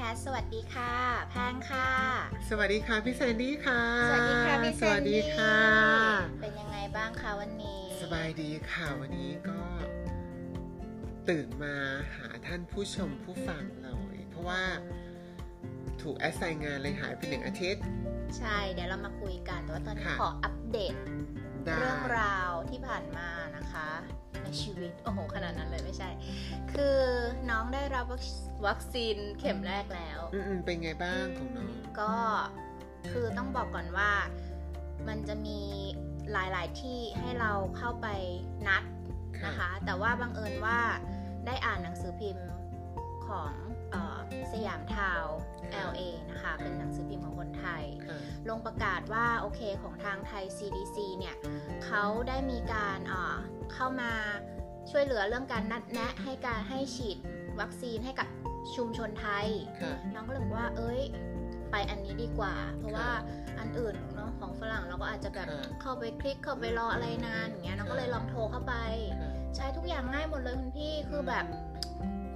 แคสสวัสดีค่ะ แพงค่ะ สวัสดีค่ะพี่แซนดี้ค่ะ สวัสดีค่ะพี่แซสวันสดีดี้ค่ะ เป็นยังไงบ้างคะวันนี้ สบายดีค่ะวันนี้ก็ตื่นมาหาท่านผู้ชมผู้ฟังเลย เพราะว่าถูกแอสไซน์งานเลยหายไปหนึ่งอาทิตย์ ใช่เดี๋ยวเรามาคุยกันแต่ว่าตอนนี้ค่ะขออัปเดตได้ เรื่องราวที่ผ่านมานะคะในชีวิตโอ้โหขนาดนั้นเลยไม่ใช่ คือน้องได้รับวัคซีนเข็มแรกแล้ว อืมๆเป็นไงบ้างของน้อง ก็คือต้องบอกก่อนว่ามันจะมีหลาย ๆ ที่ให้เราเข้าไปนัดค่ะนะคะ แต่ว่าบังเอิญว่าได้อ่านหนังสือพิมพ์ของเออสยามทาวน์ LA นะคะ เป็นหนังสือพิมพ์ของคนไทยค่ะลงประกาศว่าโอเคของทางไทย CDC เนี่ยเขาได้มีการเอ่อเข้ามาช่วยเหลือเรื่องการนัดแนะให้การให้ฉีดวัคซีนให้กับชุมชนไทยค่ะน้องก็เลยบอกว่าเอ้ย ไปอันนี้ดีกว่า เพราะว่าอันอื่นเนาะของฝรั่งเราก็อาจจะแบบค่ะเข้าไปคลิกเข้าไปรออะไรนานอย่างเงี้ยน้องก็เลยลองโทรเข้าไปค่ะใช้ทุกอย่างง่ายหมดเลยคุณพี่คือแบบ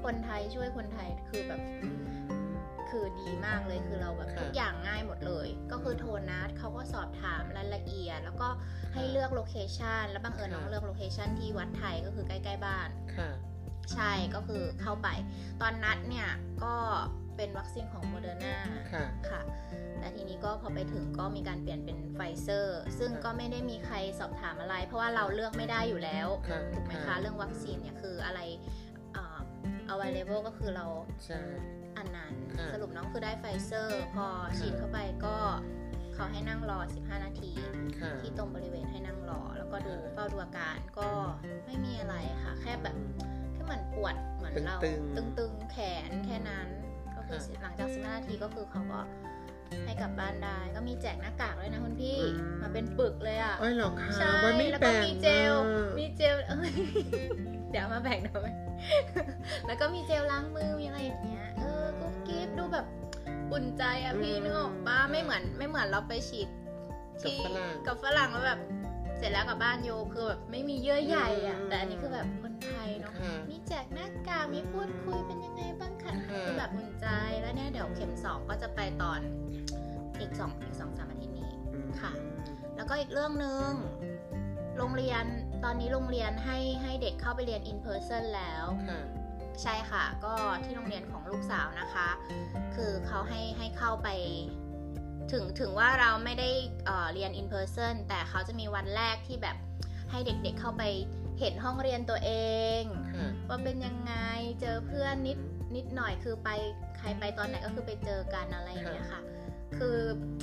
คนไทยช่วยคนไทยคือแบบ คือดีมากเลยคือเราแบบค่ะทุกอย่างง่ายหมดเลย ก็คือโทรนัดเขาก็สอบถามรายละเอียด แล้วก็ให้เลือก location แล้วบังเอิญน้องเลือก location ที่วัดไทยก็คือใกล้ๆบ้านค่ะใช่ก็คือเข้าไป ตอนนัดเนี่ยก็เป็นวัคซีนของโมเดอร์นาค่ะค่ะแต่ทีนี้ก็พอไปถึงก็มีการเปลี่ยนเป็นไฟเซอร์ ซึ่งค่ะก็ไม่ได้มีใครสอบถามอะไร เพราะว่าเราเลือกไม่ได้อยู่แล้วค่ะถูกไหมคะ เรื่องวัคซีนเนี่ยคืออะไรเอ่อ available ก็คือเราใช่ อันนั้นค่ะสรุปน้องคือได้ไฟเซอร์ พอฉีดเข้าไปก็เขาให้นั่งรอ 15 นาทีค่ะที่ตรงบริเวณให้นั่งรอ แล้วก็ดูค่ะเฝ้าดูอาการก็ไม่มีอะไรค่ะ แค่แบบแค่เหมือนปวดเหมือนเราตึงๆตึงๆแขนแค่นั้น ก็คือค่ะหลังจาก 15 นาทีก็คือเขาก็ให้กลับบ้านได้ ก็มีแจกหน้ากากด้วยนะคุณพี่อืมมาเป็นปึกเลยอะเอ้ยเหรอคะใช่ว่าไม่แล้วก็แบ่งมีเจลอะมีเจลเอ้ยเดี๋ยวมาแบ่งหน่อยแล้วก็มีเจลล้างมือมีอะไร ใจอะพี่นึกออกปะไม่เหมือนไม่เหมือนเราไปฉีดกับที่ฝรั่งกับฝรั่งแล้วแบบ เสร็จแล้วกลับบ้านโยคือแบบไม่มีเยื่อใยอะอืมแต่อันนี้คือแบบคนไทยเนาะค่ะมีแจกหน้ากากมีพูดคุยเป็นยังไงบ้างคะค่ะคือแบบอุ่นใจแล้วเนี่ยเดี๋ยวเข็มสองก็จะไปตอนอีกสองอีกสองสามอาทิตย์นี้อืมค่ะ แล้วก็อีกเรื่องหนึ่งโรงเรียนตอนนี้โรงเรียนให้ให้เด็กเข้าไปเรียน in person แล้วค่ะ ใช่ค่ะ ก็ที่โรงเรียนของลูกสาวนะคะ คือเขาให้ให้เข้าไปถึงถึงว่าเราไม่ได้เอ่อเรียน in person แต่เขาจะมีวันแรกที่แบบให้เด็กๆเข้าไปเห็นห้องเรียนตัวเองค่ะว่าเป็นยังไงเจอเพื่อนนิดนิดหน่อยคือไปใครไปตอนไหนก็คือไปเจอกันอะไรอย่างเงี้ยค่ะ คือ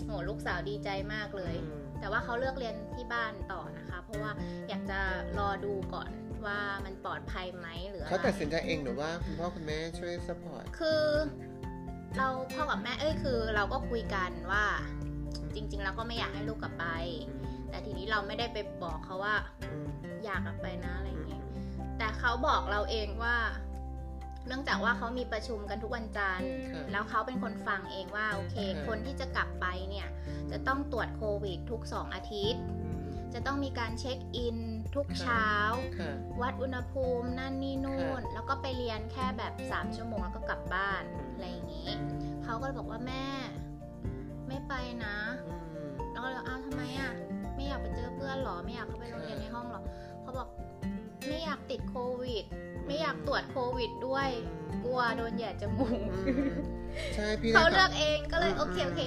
โหลูกสาวดีใจมากเลยอืมแต่ว่าเขาเลือกเรียนที่บ้านต่อนะคะ เพราะว่าอยากจะรอดูก่อน ว่ามันปลอดภัยไหมหรืออะไรเขาตัดสินใจเองหรือว่าคุณพ่อคุณแม่ช่วยสปอร์ตคือเราพ่อกับแม่เอ้ยคือ เราก็คุยกันว่า จริง ๆ เราก็ไม่อยากให้ลูกกลับไป แต่ทีนี้เราไม่ได้ไปบอกเขาว่า อยากกลับไปนะอะไรอย่างเงี้ยแต่เขาบอกเราเองว่า เนื่องจากว่าเขามีประชุมกันทุกวันจันทร์ค่ะแล้วเขาเป็นคนฟังเองว่าโอเคค่ะคนที่จะกลับไปเนี่ย จะต้องตรวจโควิดทุก2อาทิตย์ จะต้องมีการเช็คอินทุกค่ะเช้าค่ะวัดอุณหภูมินั่นนี่นู่น แล้วก็ไปเรียนแค่แบบ 3 ชั่วโมงแล้วก็กลับบ้านอืมอะไรอย่างนี้ เขาก็เลยบอกว่าแม่ ไม่ไปนะอืมแล้วก็เลยอ้าวทำไมอะไม่อยากไปเจอเพื่อนหรอ ไม่อยากเข้าไปโรงเรียนในห้องหรอเขาบอกไม่อยากติดโควิด ไม่อยากตรวจโควิดด้วย กลัวโดนแหย่จมูกอืมใช่พี่เขาได้เลือกค่ะเองก็เลยอืมโอเคโอเค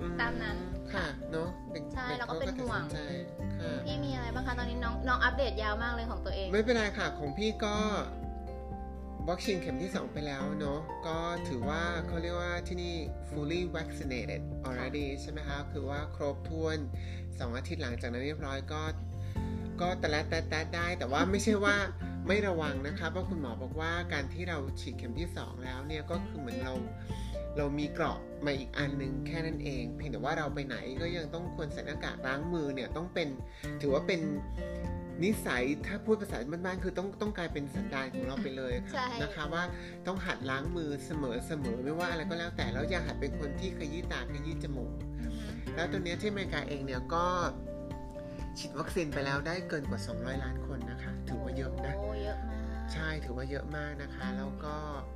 อืตามนั้นค่ะเนาะด็ใช่ด็เราก็เป็นห่วงตัดสินใจค่ะ พี่มีอะไรบ้างคะตอนนี้น้องน้องอัปเดตยาวมากเลยของตัวเอง ไม่เป็นไรค่ะของพี่ก็วัคซีนเข็มที่ 2 ไปแล้วเนาะก็ถือว่าเขาเรียกว่าที่นี่ fully vaccinated already ใช่ไหมคะคือว่าครบถ้วน 2 อาทิตย์หลังจากนั้นเรียบร้อยก็ ก็แต่ละแต่แต่ได้ แต่ว่าไม่ใช่ว่าไม่ระวังนะคะเพราะคุณหมอบอกว่าการที่เราฉีดเข็มที่ 2 แล้วเนี่ยก็คือเหมือนเรา เรามีเกราะมาอีกอันหนึงแค่นั้นเอง เพียงแต่ว่าเราไปไหนก็ยังต้องควรใส่หน้ากากล้างมือเนี่ยต้องเป็นถือว่าเป็นนิสัยถ้าพูดภาษาบ้านๆคือต้องต้องกลายเป็นสันดานของเราไปเลยใช่ค่ะนะคะว่าต้องหัดล้างมือเสมอเสมอไม่ว่าอะไรก็แล้วแต่แล้วอย่าหัดเป็นคนที่ขยี้ตาขยี้จมูกอือฮึแล้วตัวเนี้ยที่อเมริกาเองเนี่ยก็ฉีดวัคซีนไปแล้วได้เกินกว่า 200 ล้านคนนะคะ ถือว่าเยอะนะโอ้เยอะมากใช่ถือว่าเยอะมากนะคะ แล้วก็อ่า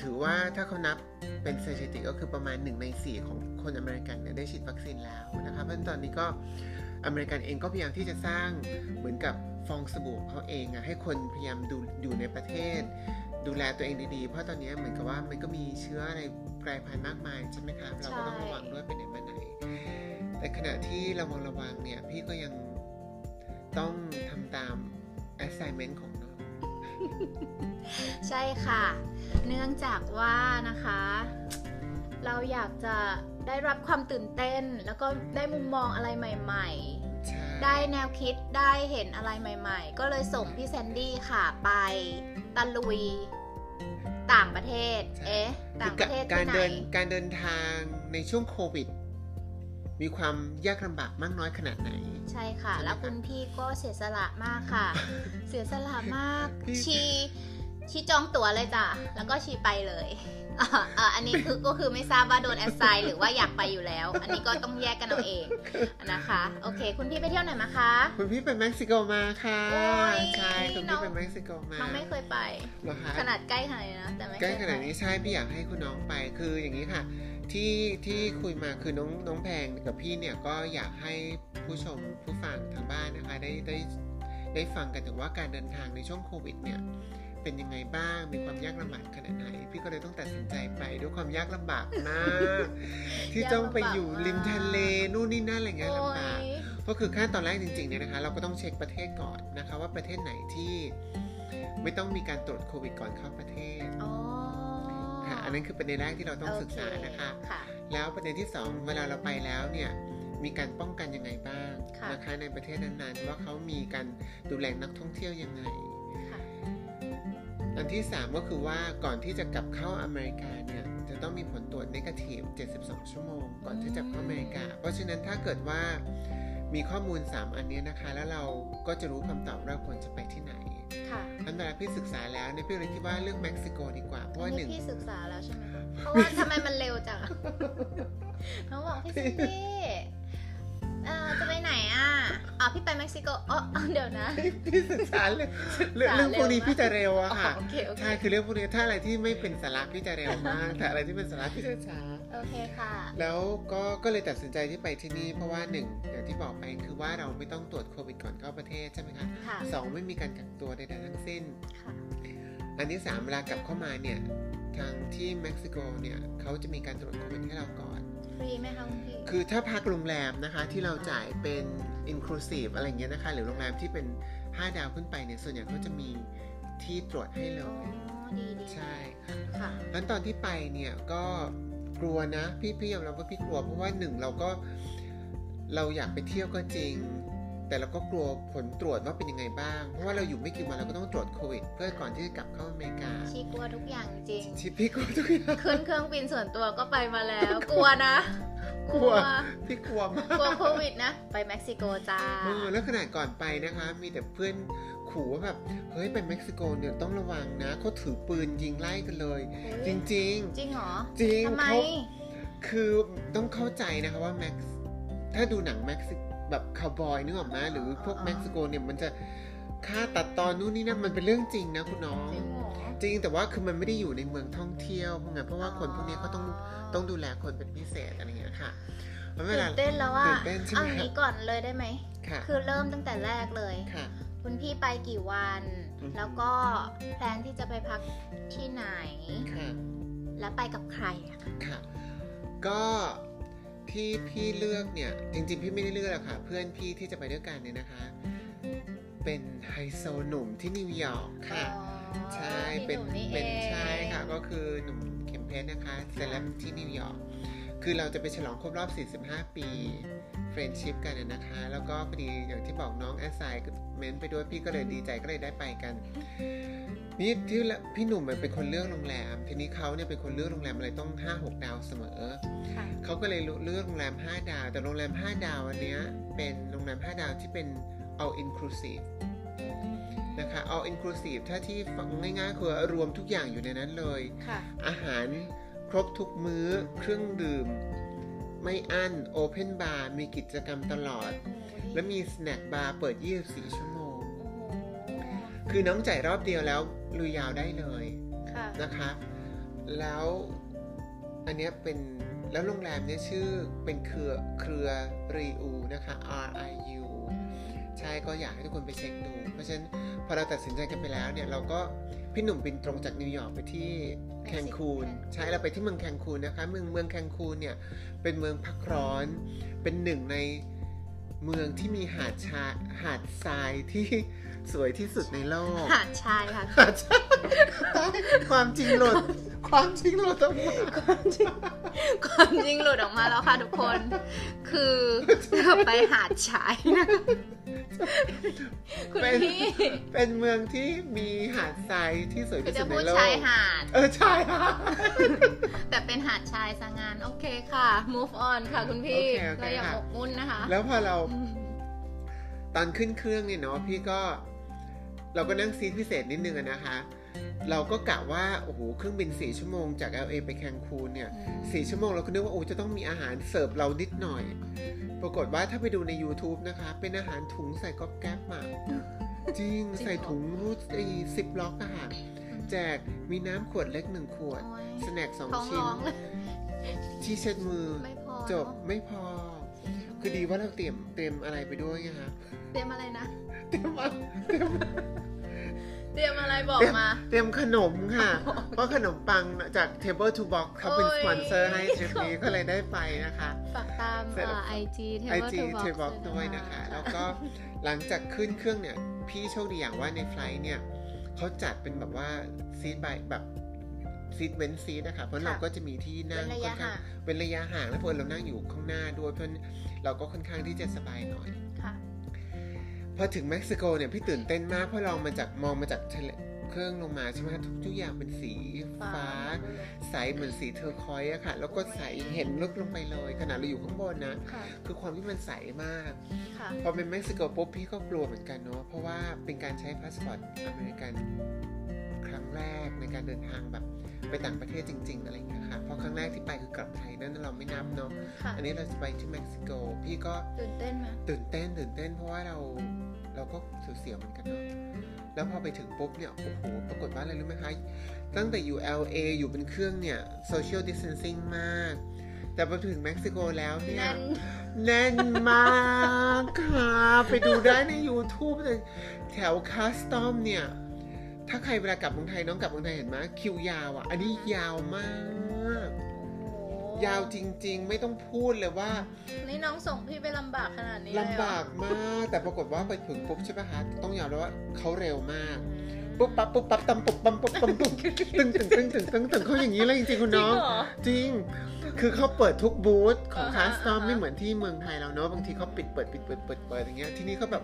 ถือว่าถ้าเขานับเป็นสถิติก็คือประมาณ 1 ใน 4 ของคนอเมริกันเนี่ยได้ฉีดวัคซีนแล้วนะคะเพราะฉะนั้นตอนนี้ก็อเมริกันเองก็พยายามที่จะสร้างเหมือนกับฟองสบู่เขาเองอะให้คนพยายามดูอยู่ในประเทศ ดูแลตัวเองดีๆ เพราะตอนนี้เหมือนกับว่ามันก็มีเชื้ออะไรกลายพันธุ์มากมายใช่ไหมครับเราก็ต้องระวังด้วยไปไหนมาไหน แต่ขณะที่ระวังระวังเนี่ยพี่ก็ยังต้องทำตาม assignment ของน้องใช่ค่ะ เนื่องจากว่านะคะ เราอยากจะได้รับความตื่นเต้น แล้วก็ได้มุมมองอะไรใหม่ใช่ๆ ได้แนวคิดได้เห็นอะไรใหม่ ๆ ก็เลยส่งพี่แซนดี้ค่ะไปตะลุยต่างประเทศ เอ๊ะ ต่างประเทศการที่ไหนเดินการเดินทางในช่วงโควิด มีความยากลำบากมากน้อยขนาดไหน ใช่ค่ะใช่ไหมแล้วคุณพี่ก็เสียสละมากค่ะ เสียสละมากพี่ชี ชีจองตั๋วเลยจ้ะ แล้วก็ชีไปเลยอะอะอันนี้คือก็คือไม่ทราบว่าโดนแอสไซน์หรือว่าอยากไปอยู่แล้ว อันนี้ก็ต้องแยกกันเอาเองนะคะ โอเค คุณพี่ไปเที่ยวไหนมาคะ คุณพี่ไปเม็กซิโกมาค่ะโอ้ยใช่ คุณน้พี่องไปเม็กซิโกมาน้องไม่เคยไปเหรอคะขนาดใกล้ขนาดนี้นะแต่ไม่ใกล้เคยขไปนาดนี้ใช่พี่อยากให้คุณน้องไป คืออย่างนี้ค่ะ ที่ที่คุยมาคือน้องน้องแพงกับพี่เนี่ยก็อยากให้ผู้ชมผู้ฟังทางบ้านนะคะ ได้ได้ได้ฟังกันถึงว่าการเดินทางในช่วงโควิดเนี่ย เป็นยังไงบ้าง มีความยากลำบากขนาดไหน พี่ก็เลยต้องตัดสินใจไปด้วยความยากลำบากมาก ที่ต้องไปอยู่ริมทะเลนู่นนี่นั่นอะไรเงี้ยโอ้ลำบากยก็คือขั้นตอนแรกจริงๆเนี่ยนะคะ เราก็ต้องเช็คประเทศก่อนนะคะ ว่าประเทศไหนที่ไม่ต้องมีการตรวจโควิดก่อนเข้าประเทศอ๋อค่ะอันนั้นคือประเด็นแรกที่เราต้องศึกษานะคะโอเค่ะแล้วประเด็นที่สองเวลาเราไปแล้วเนี่ยมีการป้องกันยังไงบ้างค่ะนะคะในประเทศนั้นๆ ว่าเขามีการดูแลนักท่องเที่ยวยังไงค่ะ อันที่ 3 ก็คือว่าก่อนที่จะกลับเข้าอเมริกาเนี่ยจะต้องมีผลตรวจ negative 72 ชั่วโมง ก่อนที่จะเข้าอเมริกา เพราะฉะนั้นถ้าเกิดว่ามีข้อมูล 3 อันเนี้ยนะคะ แล้วเราก็จะรู้คำตอบว่าควรจะไปที่ไหนค่ะทีนี้เวลาพี่ศึกษาแล้วเนี่ยพี่เลยคิดว่าเลือกเม็กซิโกดีกว่าเพราะอัว่านหนี้นึ่งพี่ศึกษาแล้วใช่ไหมคะเพราะว่าทำไมมันเร็วจังอะน้องบอกพี่ซินดี้ เอ่อจะไปไหนอะอ๋อพี่ไปเม็กซิโกอ๋ออ๋อเดี๋ยวนะพี่ศึกษาเรื่องเรื่องเรื่องพวกนี้พี่จะเร็วอะค่ะอ๋อโอเคโอเคใช่คือเรื่องพวกนี้ถ้าอะไรที่ไม่เป็นสาระพี่จะเร็วมาก แต่อะไรที่เป็นสาระพี่จะช้าโอเคค่ะ แล้วก็ก็เลยตัดสินใจที่ไปที่นี่เพราะว่าหนึ่งอย่างที่บอกไปคือว่าเราไม่ต้องตรวจโควิดก่อนเข้าประเทศใช่ไหมคะค่ะสองไม่มีการกักตัวใดๆทั้งสิ้นค่ะอันที่สามเวลากลับเข้ามาเนี่ยทางที่เม็กซิโกเนี่ยเขาจะมีการตรวจโควิดให้เราก่อน ฟรีไหมคะคุณพี่ คือถ้าพักโรงแรมนะคะที่เราจ่ายเป็น inclusive อะไรเงี้ยนะคะ หรือโรงแรมที่เป็น 5 ดาวขึ้นไปเนี่ยส่วนใหญ่เขาจะมีที่ตรวจให้เลอ๋อยดีดีใช่ค่ะค่ะงั้นตอนที่ไปเนี่ยก็กลัวนะ พี่พี่ยอมรับว่าพี่กลัว เพราะว่าหนึ่งเราก็เราอยากไปเที่ยวก็จริง แต่เราก็กลัวผลตรวจว่าเป็นยังไงบ้าง เพราะว่าเราอยู่ไม่กี่วันเราก็ต้องตรวจโควิด เพื่อก่อนที่จะกลับเข้าอเมริกาชีกลัวทุกอย่างจริงชิพี่กลัวทุกอย่างขึ้นเครื่องบินส่วนตัวก็ไปมาแล้ว กลัวนะ กลัวพี่กลัวมากกลัวโควิดนะ ไปเม็กซิโกจ้าเออแล้วขนาดก่อนไปนะคะ มีแต่เพื่อนขู่ว่าแบบเฮ้ยไปเม็กซิโกเนี่ยต้องระวังนะเขาถือปืนยิงไล่กันเลย จริงจริงเหรอๆจริงทำไมเขาคือต้องเข้าใจนะคะว่าแม็กซ์ถ้าดูหนังเม็กซิ แบบคาวบอยนึกออกไหมหรือพวกเม็กซิโกเนี่ยมันจะฆ่าตัดตอนนู่นนี่นั่นมันเป็นเรื่องจริงนะคุณน้อง จริงเหรอจริงแต่ว่าคือมันไม่ได้อยู่ในเมืองท่องเที่ยวเพราะไงเพราะว่าคนพวกนี้เขาต้องต้องดูแลคนเป็นพิเศษอะไรอย่างเงี้ยค่ะเพราะเวตื่ลานเต้นแล้วว่าตื่นเต้นใช่ไหมเอาอย่างนี้ก่อนเลยได้ไหมค่ะคือเริ่มตั้งแต่แรกเลยค่ะคุณพี่ไปกี่วันอือฮึแล้วก็แพลนที่จะไปพักที่ไหนค่ะแล้วไปกับใครอะค่ะก็ ที่พี่เลือกเนี่ย จริงๆ พี่ไม่ได้เลือกหรอกค่ะ เพื่อนพี่ที่จะไปด้วยกันเนี่ยนะคะ เป็นไฮโซหนุ่มที่นิวยอร์กค่ะอ๋อใช่พี่เป็นหนุ่มเป็นองใช่ค่ะ ก็คือหนุ่มเข็มเพชรนะคะเซเลบที่นิวยอร์กคือเราจะไปฉลองครบรอบ 45 ปี friendship กันน่ะนะคะ แล้วก็พอดีอย่างที่บอกน้อง assignment ไปด้วยพี่ก็เลยดีใจก็เลยได้ไปกัน นี่ที่ละพี่หนุ่มเป็นคนเลือกโรงแรม ทีนี้เขาเนี่ยเป็นคนเลือกโรงแรมอะไรต้อง5-6ดาวเสมอค่ะเขาก็เลยเลือกโรงแรม5ดาว แต่โรงแรม5ดาวอันเนี้ยเป็นโรงแรม5ดาวที่เป็น all inclusive นะคะ all inclusive ถ้าที่ฟังง่ายๆคือรวมทุกอย่างอยู่ในนั้นเลยค่ะอาหารครบทุกมื้อ เครื่องดื่ม ไม่อั้น open bar มีกิจกรรมตลอด และมี snack bar เปิด 24 ชั่วโมงโอ้โห คือน้องจ่ายรอบเดียวแล้วลุยยาวได้เลยค่ะนะคะ แล้วอันเนี้ยเป็นแล้วโรงแรมเนี้ยชื่อเป็นเครือเครือ Riu นะคะ R I U ใช่ก็อยากให้ทุกคนไปเช็คดู เพราะฉะนั้นพอเราตัดสินใจกันไปแล้วเนี่ยเราก็พี่หนุ่มบินตรงจากนิวยอร์กไปที่แคนคูนใช่เราไปที่เมืองแคนคูนนะคะ เมืองเมืองแคนคูนเนี่ยเป็นเมืองพักร้อนเป็นหนึ่งใน เมืองที่มีหาดชาหาดทรายที่สวยที่สุดในโลก หาดชายค่ะหาดชายความจริงหลุด ความจริงหลุดออกมาความจริงความจริงหลุดออกมาแล้วค่ะทุกคน คือจะไปหาดชายนะคะคุณเป็นพี่เป็นเมืองที่มีหาดทรายที่สวยคือที่จะสุดพูในดโลกชายหาด เออใช่ค่ะแต่เป็นหาดชายซะงาน โอเคค่ะ move on ค่ะคุณพี่โอเคโอเคเราอย่าค่ะหมกมุ่นนะคะ แล้วพอเราอืมตอนขึ้นเครื่องเนี่ยเนาะพี่ก็ เราก็นั่งซีทพิเศษนิดนึงอะนะคะ เราก็กะว่าโอ้โหเครื่องบินสี่ชั่วโมงจาก LA ไปแคนคูนเนี่ยสี่ชั่วโมงเราก็นึกว่าโอ้จะต้องมีอาหารเสิร์ฟเรานิดหน่อย ปรากฏว่าถ้าไปดูใน YouTube นะคะ เป็นอาหารถุงใส่ก๊อบแก๊บมาจริงจริงเหรอใส่ถุงรูดไอ้ซิปล็อกอะค่ะแจกมีน้ำขวดเล็กหนึ่งขวดโอ้ยสแน็คสองท้องชิ้นร้องเลยที่เช็ดมือไม่พอจบไม่พอ คือดีว่าเราเตรียมเตรียมอะไรไปด้วยไงคะเตรียมอะไรนะ เตรียมอะเตรียม เตรียมอะไรบอกเตรียมมา เตรียมขนมค่ะ เพราะขนมปังจาก Table to Box เขาเป็นโอ้สยปอนเซอร์ให้ทริปนี้ก็เลยได้ไปนะคะ ฝากตามเสร็จไอจีเทไอเบิลจีทูบ็อกเทบ็อกด้วยนะคะ แล้วก็หลังจากขึ้นเครื่องเนี่ย พี่โชคดีอย่างว่าในไฟลท์เนี่ยเขาจัดเป็นแบบว่าซีทบายแบบซีทเว้นซีทนะคะเพราะเราก็จะมีที่เป็นั่นงระค่ยะอนข้าห่างงเป็นระยะห่างแล้วเพอเรานั่งอยู่ข้างหน้าด้วยเพราะฉะนั้นเราก็ค่อนข้างที่จะสบายหน่อยค่ะ พอถึงเม็กซิโกเนี่ยพี่ตื่นเต้นมากเพราะเรามาจากมองมาจากทะเลเครื่องลงมาใช่ไหมคะทุกทุกอย่างเป็นสีฟ้า ใสเหมือนสี turquoise อะค่ะ แล้วก็ใสเห็นลึกลงไปเลยขนาดเราอยู่ข้างบนนะคะคือความที่มันใสมากค่ะพอเป็นเม็กซิโกปุ๊บพี่ก็กลัวเหมือนกันเนาะเพราะว่าเป็นการใช้พาสปอร์ตอเมริกันครั้งแรกในการเดินทางแบบไปต่างประเทศจริง ๆ อะไรอย่างเงี้ยค่ะเพราะครั้งแรกที่ไปคือกลับไทยนั่นเราไม่นับเนาะค่ะอันนี้เราจะไปที่เม็กซิโก พี่ก็ตื่นเต้นไหมตื่นเต้นตื่นเต้นเพราะว่าเรา เราก็เสียวๆเหมือนกันเนาะแล้วพอไปถึงปุ๊บเนี่ย โอ้โห ปรากฏว่าอะไรรู้ไหมคะ ตั้งแต่อยู่ LA อยู่เป็นเครื่องเนี่ย social distancing มาก แต่พอถึงเม็กซิโกแล้วเนี่ยนั่นแน่นมากค่ะ ไปดูได้ใน YouTube เลยแถว custom เนี่ย ถ้าใครเวลากลับเมืองไทยน้องกลับเมืองไทยเห็นไหมคิวยาวอะ อันนี้ยาวมากโอ้ ยาวจริง ๆ ไม่ต้องพูดเลยว่า นี่น้องส่งพี่ไปลำบากขนาดนี้เลยเหรอลำบากมาก แต่ปรากฏว่าไปถึงปุ๊บใช่ปะคะต้องยอมรับว่าเขาเร็วมากอืม ปุ๊บปั๊บปุ๊บปั๊บตำปุ๊บปั๊มปุ๊บปั๊มปุ๊บตึงตึงตึงตึงตึงตึงเขาอย่างนี้เลยจริงๆคุณจริงน้องเหรอจริง คือเขาเปิดทุกบูธของอ่าคาฮะสตอมอ่าฮะไม่เหมือนที่เมืองไทยเราเนาะบางทีเขาปิดเปิดปิดเปิดเปิดเปิดอย่างเงี้ยที่นี่เขาแบบ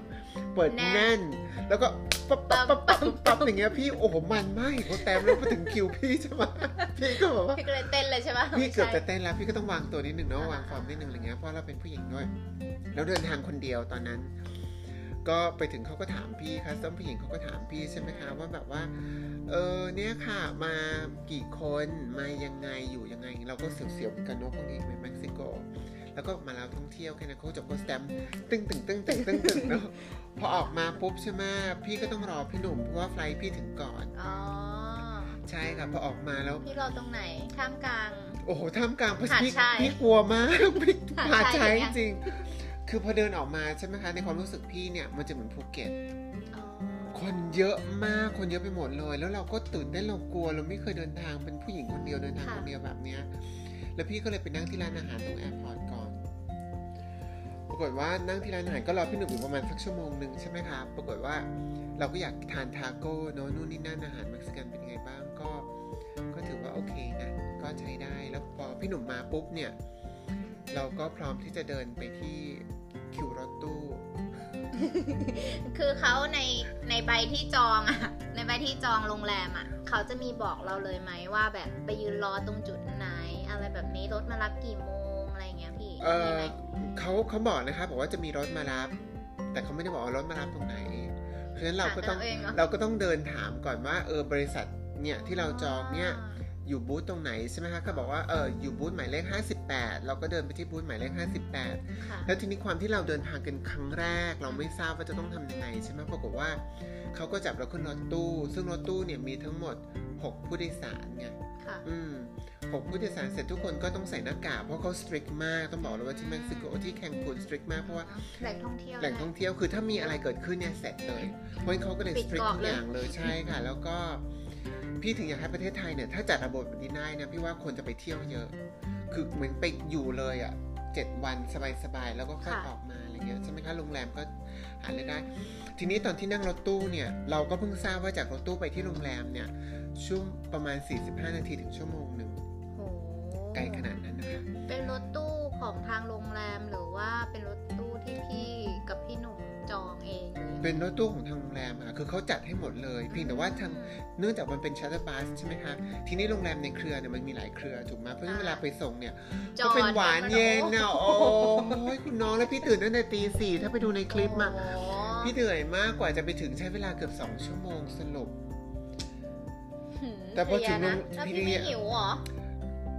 เปิดแน่นแน่นแล้วก็ปั๊บปั๊บปั๊บปั๊บปั๊บปั๊บอย่างเงี้ยพี่โอ้โหมันมากเขาแต้มแล้วพอถึงคิวพี่ใช่ไหมพี่ก็แบบว่าพี่ก็เลยเต้นเลยใช่ปะพี่เกือบจะไม่ใช่เต้นแล้วพี่ก็ต้องวางตัวนิดหนึ่งเนาะอ่าวางฟอร์มนิดหนึ่งอะไรเงี้ยเพราะเราเป็นผู้หญิงด้วย แล้วเดินทางคนเดียวตอนนั้น ก็ไปถึงเขาก็ถามพี่คัสตอมผู้หญิงเขาก็ถามพี่ใช่ไหมคะว่าแบบว่า เออเนี่ยค่ะมากี่คนมายังไงอยู่ยังไง เราก็เสียวๆเหมือนกันเนาะพวกนี้ไปเม็กซิโก แล้วก็มาแล้วท่องเที่ยวแค่นั้นเขาจบก็สแตมป์ตึ้งตึงตึ้งตึงตึงตึงเนาะพอออกมาปุ๊บใช่ไหมพี่ก็ต้องรอพี่หนุ่มเพราะว่าไฟล์พี่ถึงก่อนอ๋อใช่ค่ะพอออกมาแล้วพี่รอตรงไหนท่ามกลางโอ้โหท่ามกลางพี่พี่กลัวมากพี่หาดหาใช้รายจริง คือพอเดินออกมาใช่ไหมคะในความรู้สึกพี่เนี่ยมันจะเหมือนภูเก็ตอ๋อคนเยอะมากคนเยอะไปหมดเลย แล้วเราก็ตื่นเต้นเรากลัวเราไม่เคยเดินทางเป็นผู้หญิงคนเดียวเดินทางคนเดียวแบบเนี้ยแล้วพี่ก็เลยไปนั่งที่ร้านอาหารตรง airport ก่อน ปรากฏว่านั่งที่ร้านอาหารก็รอพี่หนุ่มอยู่ประมาณสักชั่วโมงหนึ่งใช่ไหมคะปรากฏว่าเราก็อยากทานทาโก้เนอะนู่นนี่นั่นอาหารเม็กซิกันเป็นยังไงบ้างก็ ก็ถือว่าโอเคนะก็ใช้ได้แล้วพอพี่หนุ่มมาปุ๊บเนี่ย เราก็พร้อมที่จะเดินไปที่ คิวรถตู้ คือเขาในในใบที่จองอะในใบที่จองโรงแรมอะเขาจะมีบอกเราเลยไหมว่าแบบไปยืนรอตรงจุดไหน อะไรแบบนี้รถมารับกี่โมงอะไรอย่างเงี้ยพี่เอมีอไหมเขาเขาบอกนะครับบอกว่าจะมีรถมารับ แต่เขาไม่ได้บอกว่ารถมารับตรงไหน เพราะฉะนั้นเราก็ต้องหาเองเหรอเราก็ต้องเดินถามก่อนว่าเออบริษัทเนี่ยที่เราจองเนี่ย อยู่บูธตรงไหนใช่ไหมคะก็บอกว่าเอออยู่บูธหมายเลข 58 เราก็เดินไปที่บูธหมายเลข 58ค่ะแล้วทีนี้ความที่เราเดินทางกันครั้งแรก เราไม่ทราบว่าจะต้องทำยังไงใช่ไหมปรากฏว่าเขาก็จับเราขึ้นรถตู้ ซึ่งรถตู้เนี่ยมีทั้งหมด 6 ผู้โดยสารไงค่ะอืมหกผู้โดยสารเสร็จทุกคนก็ต้องใส่หน้ากากเพราะเขาสตริกมากต้องบอกเลยว่าที่เม็กซิโกที่แคนคูนสตริกมากเพราะว่าแหล่งท่องเที่ยวแหล่งท่องเที่ยวคือถ้ามีอะไรเกิดขึ้นเนี่ยเสร็จเลยเพราะฉะนั้นเขาก็เลยปิสดตริกเกาะทุกเลยอย่างเลยใช่ค่ะ แล้วก็ พี่ถึงอยากให้ประเทศไทยเนี่ย ถ้าจัดระบบแบบนี้ได้นะ พี่ว่าคนจะไปเที่ยวเยอะ คือเหมือนไปอยู่เลยอะเจ็ดวันสบายๆ แล้วก็ค่อยออกมาอะไรเงี้ยใช่ไหมคะโรงแรมก็หารายได้ ทีนี้ตอนที่นั่งรถตู้เนี่ย เราก็เพิ่งทราบว่าจากรถตู้ไปที่โรงแรมเนี่ย ช่วงประมาณ 45 นาทีถึงชั่วโมงหนึ่งโหไกลขนาดนั้นนะคะ เป็นรถตู้ของทางโรงแรมหรือว่าเป็นรถตู้ที่พี่กับพี่หนุ่มจองเองหรือยังไงเป็นรถตู้ของทางโรงแรม ค่ะคือเขาจัดให้หมดเลยเพียงแต่ว่าทางเนื่องจากมันเป็น shuttle bus ใช่ไหมคะทีนี้โรงแรมในเครือเนี่ยมันมีหลายเครือถูกไหมเพราะฉะนั้นเวลาไปส่งเนี่ยก็จอดเป็นหวานเย็นนะโอ้โอ้โหคุณน้องแล้วพี่ตื่นตั้งแต่ตีสี่ถ้าไปดูในคลิปมาโอ้โหพี่เหนื่อยมากกว่าจะไปถึงใช้เวลาเกือบสองชั่วโมงสรุปหืมแต่พอถึงเสียนะโรงแล้วพี่พี่ไม่หิวเหรอ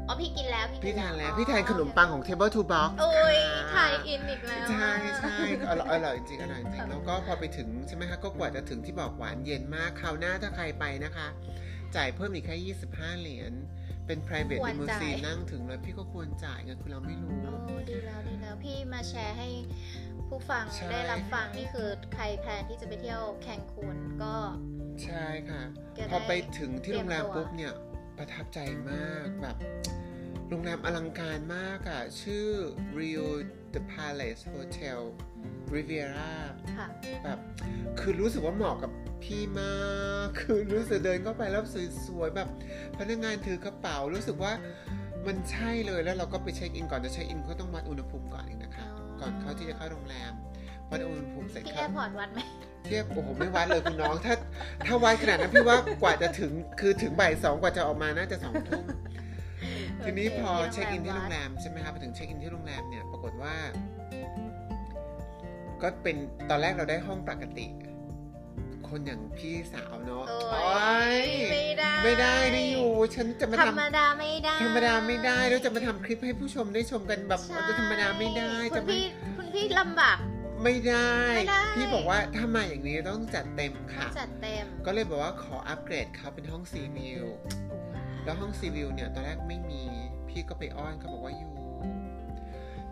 อ๋อพี่กินแล้วพี่กิพี่ทานแล้วอ๋อพี่ทานขนมปังของ Table to Box โอ้ยค่ะถ่ายอินอีกแล้วใช่ใช่อร่อยอร่อยจริงอร่อยจริงค่ะแล้วก็พอไปถึงใช่ไหมคะก็กว่าจะถึงที่บอกหวานเย็นมากคราวหน้าถ้าใครไปนะคะ จ่ายเพิ่มอีกแค่25 เหรียญเป็น private ควรจ่าย limousine นั่งถึงเลยพี่ก็ควรจ่ายไงคือเราไม่รู้โอ้ดีแล้วดีแล้วพี่มาแชร์ให้ผู้ฟังใช่ได้รับฟังนี่คือใครแพลนที่จะไปเที่ยวแคนคูนก็ ใช่ค่ะจะได้พอไปถึงที่โรงแรมเตรียมตัวปุ๊บเนี่ย ประทับใจมากแบบโรงแรมอลังการมากอะชื่อ Rio the Palace Hotel Riviera ค่ะแบบคือรู้สึกว่าเหมาะกับพี่มากคือรู้สึกเดินเข้าไปแล้วสวยๆแบบพนักงานถือกระเป๋ารู้สึกว่ามันใช่เลยแล้วเราก็ไปเช็คอินก่อนจะเช็คอินก็ต้องวัดอุณหภูมิก่อนอีกนะคะอ๋อก่อนเข้าที่จะเข้าโรงแรมวัดอุณหภูมิเสร็จครับที่ airport วัดไหม เทียบโอ้โหไม่วัดเลยคุณน้อง ถ้าถ้าวัดขนาดนั้นพี่ว่ากว่าจะถึงคือถึงบ่ายสองกว่าจะออกมาน่าจะสองทุ่มทีนี้พอเช็คอินที่โรงแรมใช่ไหมครับไปถึงเช็คอินที่โรงแรมเนี่ยปรากฏว่า ก็เป็นตอนแรกเราได้ห้องปกติ คนอย่างพี่สาวเนาะโอ้โอ๊ยไม่ได้ ไม่ได้ไม่อยู่ ฉันจะมาทำธรรมดาไม่ได้ ธรรมดาไม่ได้แล้วจะมาทำคลิปให้ผู้ชมได้ชมกันแบบใช่จะธรรมดาไม่ได้จะไม่พี่คุณพี่ลำบาก ไม่ได้ ไม่ได้ พี่บอกว่าถ้ามาอย่างนี้ต้องจัดเต็มค่ะ จัดเต็มก็เลยบอกว่าขออัปเกรดเขาเป็นห้องซีวิวแล้วห้องซีวิวเนี่ยตอนแรกไม่มี พี่ก็ไปอ้อนเขาบอกว่าอยู่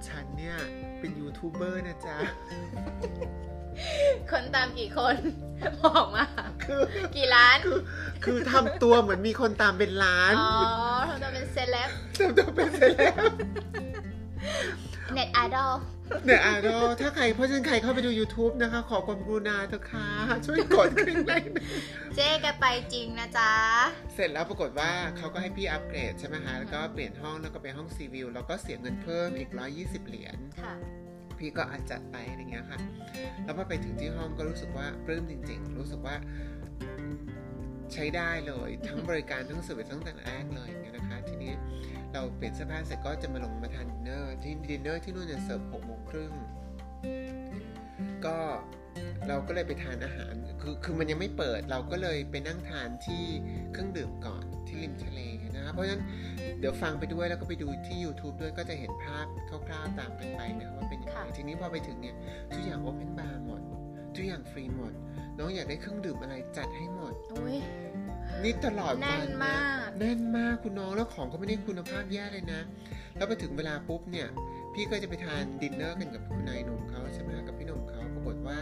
ฉันเนี่ยเป็นยูทูบเบอร์นะจ๊ะ คนตามกี่คนบอกมา คือ กี่ล้าน คือคือทำตัวเหมือนมีคนตามเป็นล้านอ๋อทำตัวเป็นเซเลบทำตัวเป็นเซเลบเน็ตไอดอล เนี่ยอะเราถ้าใครเพราะฉะนั้นใครเข้าไปดู YouTube นะคะ ขอความกรุณาเถอะค่ะ ช่วยกด click like เจ๊แกไปจริงนะจ๊ะ เสร็จแล้วปรากฏว่าเขาก็ให้พี่อัปเกรดใช่ไหมคะแล้วก็เปลี่ยนห้องแล้วก็ไปห้อง sea view แล้วก็เสียเงินเพิ่มอีก 120 เหรียญค่ะพี่ก็อาจจัดไปอะไรเงี้ยค่ะ แล้วพอไปถึงที่ห้องก็รู้สึกว่าปลื้มจริง ๆ รู้สึกว่าใช้ได้เลย ทั้งบริการทั้ง service ตั้งแต่แรกเลยอย่างเงี้ยนะคะ ทีนี้ เราเปลี่ยนเสื้อผ้าเสร็จก็จะมาลงมาทานดินเนอร์ที่ดินเนอร์ที่นู่นเนี่ยเสิร์ฟหกโมงครึ่งก็เราก็เลยไปทานอาหาร คือคือมันยังไม่เปิด เราก็เลยไปนั่งทานที่เครื่องดื่มก่อนที่ริมทะเลนะคะเพราะฉะนั้นเดี๋ยวฟังไปด้วยแล้วก็ไปดูที่ YouTube ด้วยก็จะเห็นภาพคร่าวๆตามกันไปนะคะว่าเป็นยังไงค่ะทีนี้พอไปถึงเนี่ยทุกอย่าง open bar หมด ทุกอย่างฟรีหมด น้องอยากได้เครื่องดื่มอะไรจัดให้หมดอุ้ย นี่ตลอดแน่วันนนะมาก แน่นมากคุณน้องแล้วของก็ไม่ได้คุณภาพแย่เลยนะ แล้วไปถึงเวลาปุ๊บเนี่ย พี่ก็จะไปทานดินเนอร์กันกับคุณนายหนุ่มเขาใช่ไหมกับพี่หนุ่มเขาปรากฏว่า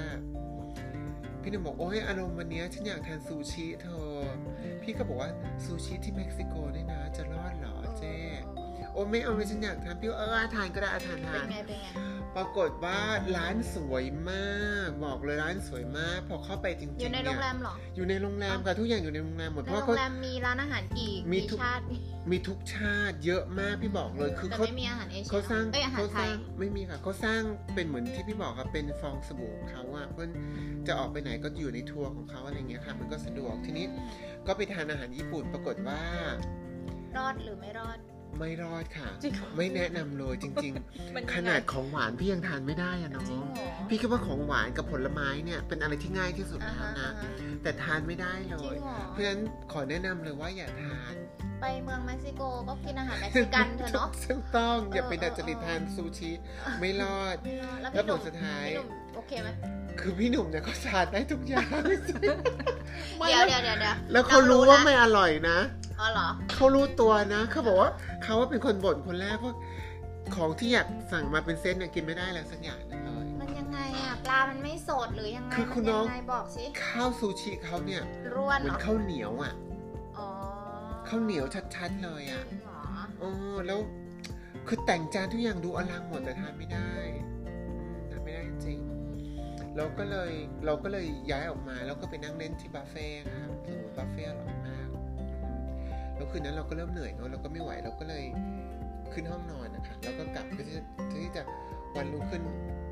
พี่หนุ่มบอกโอ้ยอารมณ์วันเนี้ยฉันอยากทานซูชิเธอ พี่ก็บอกว่าซูชิที่เม็กซิโกเนี่ยนะ จะรอดเหรอเจ๊ โอ้ไม่เอาไม่ฉันอยากทานพี่ว่าเออทานก็ได้อะทานทานเป็นไงเป็นไงปรากฏว่าร้านสวยมากบอกเลยร้านสวยมาก พอเข้าไปจริงๆอยู่ในโรงแรมเยเหรออยู่ในโรงแรมค่ะทุกอย่างอยู่ในโรงแรมหมดในเพราะโรเขางแรมมีร้านอาหารกี่มีกี่ทุกชาติ มีทุกชาติเยอะมากพี่บอกเลยคือแต่เขาไม่มีอาหารเอเชียเขาสร้างเอ้ยอาหารเขาไทสร้ายงไม่มีค่ะเขาสร้างเป็นเหมือนที่พี่บอกครับเป็นฟองสบู่ของเขาอะเพื่อนจะออกไปไหนก็อยู่ในทัวร์ของเขาอะไรเงี้ยค่ะ มันก็สะดวกทีนี้ก็ไปทานอาหารญี่ปุ่นปรากฏว่ารอดหรือไม่รอด ไม่รอดค่ะ จริงเหรอไม่แนะนำเลยจริง มันๆขยังไงนาดของหวานพี่ยังทานไม่ได้อะน้อจริงงเหรอพี่คิดว่าของหวานกับผลไม้เนี่ยเป็นอะไรที่ง่ายที่สุดอ่าแล้วฮะนะอ่าฮะแต่ทานไม่ได้เลจริย งเหรอเพราะฉะนั้นขอแนะนำเลยว่าอย่าทานไปเมืองเม็กซิโกก็กินอาหารเม็กซิกันเถอะเนาะ ถูกต้องอย่าไปเออดัดจริตเออทานซูชิไม่รอด ไม่รอดแล้วแล้วพี่หนุ่มผลสุดท้าย พี่หนุ่มโอเคไหมคือพี่หนุ่มเนี่ยเขาทานได้ทุกอย่าง ไม่เดี๋ยวแล้เดี๋ยวเดี๋ยวเดี๋ยวแล้วเขารู้ว่านะไม่อร่อยนะ อ๋อเหรอ เขารู้ตัวนะเขาบอกว่าเขาว่าเป็นคนบ่นคนแรกเพราะของที่อยากสั่งมาเป็นเซตเนี่ยกินไม่ได้แล้วสักอย่างหนึงเลยมันยังไงอะปลามันไม่สดหรือยังไงคือคุณมัน้องยังไงบอกสิข้าวซูชิเขาเนี่ยร่วนเหเหมืรอนอข้าวเหนียวอะอ๋อข้าวเหนียวชัดๆเลยอะจริงเหรอโอ้แล้วคือแต่งจานทุกอย่างดูอลังหมดแต่ทานไม่ได้อืมทานไม่ได้จริงๆเราก็เลยเราก็เลยย้ายออกมาแล้วก็ไปนั่งเล่นที่บัฟเฟ่ต์นะครับโอ้โหบัฟเฟ่ต์อร่อยมากอืม แล้วคืนนั้นเราก็เริ่มเหนื่อยเนอะเราก็ไม่ไหวเราก็เลยขึ้นห้องนอนนะคะแล้วก็กลับเพื่อที่จะเพื่อที่จะวันรุ่งขึ้น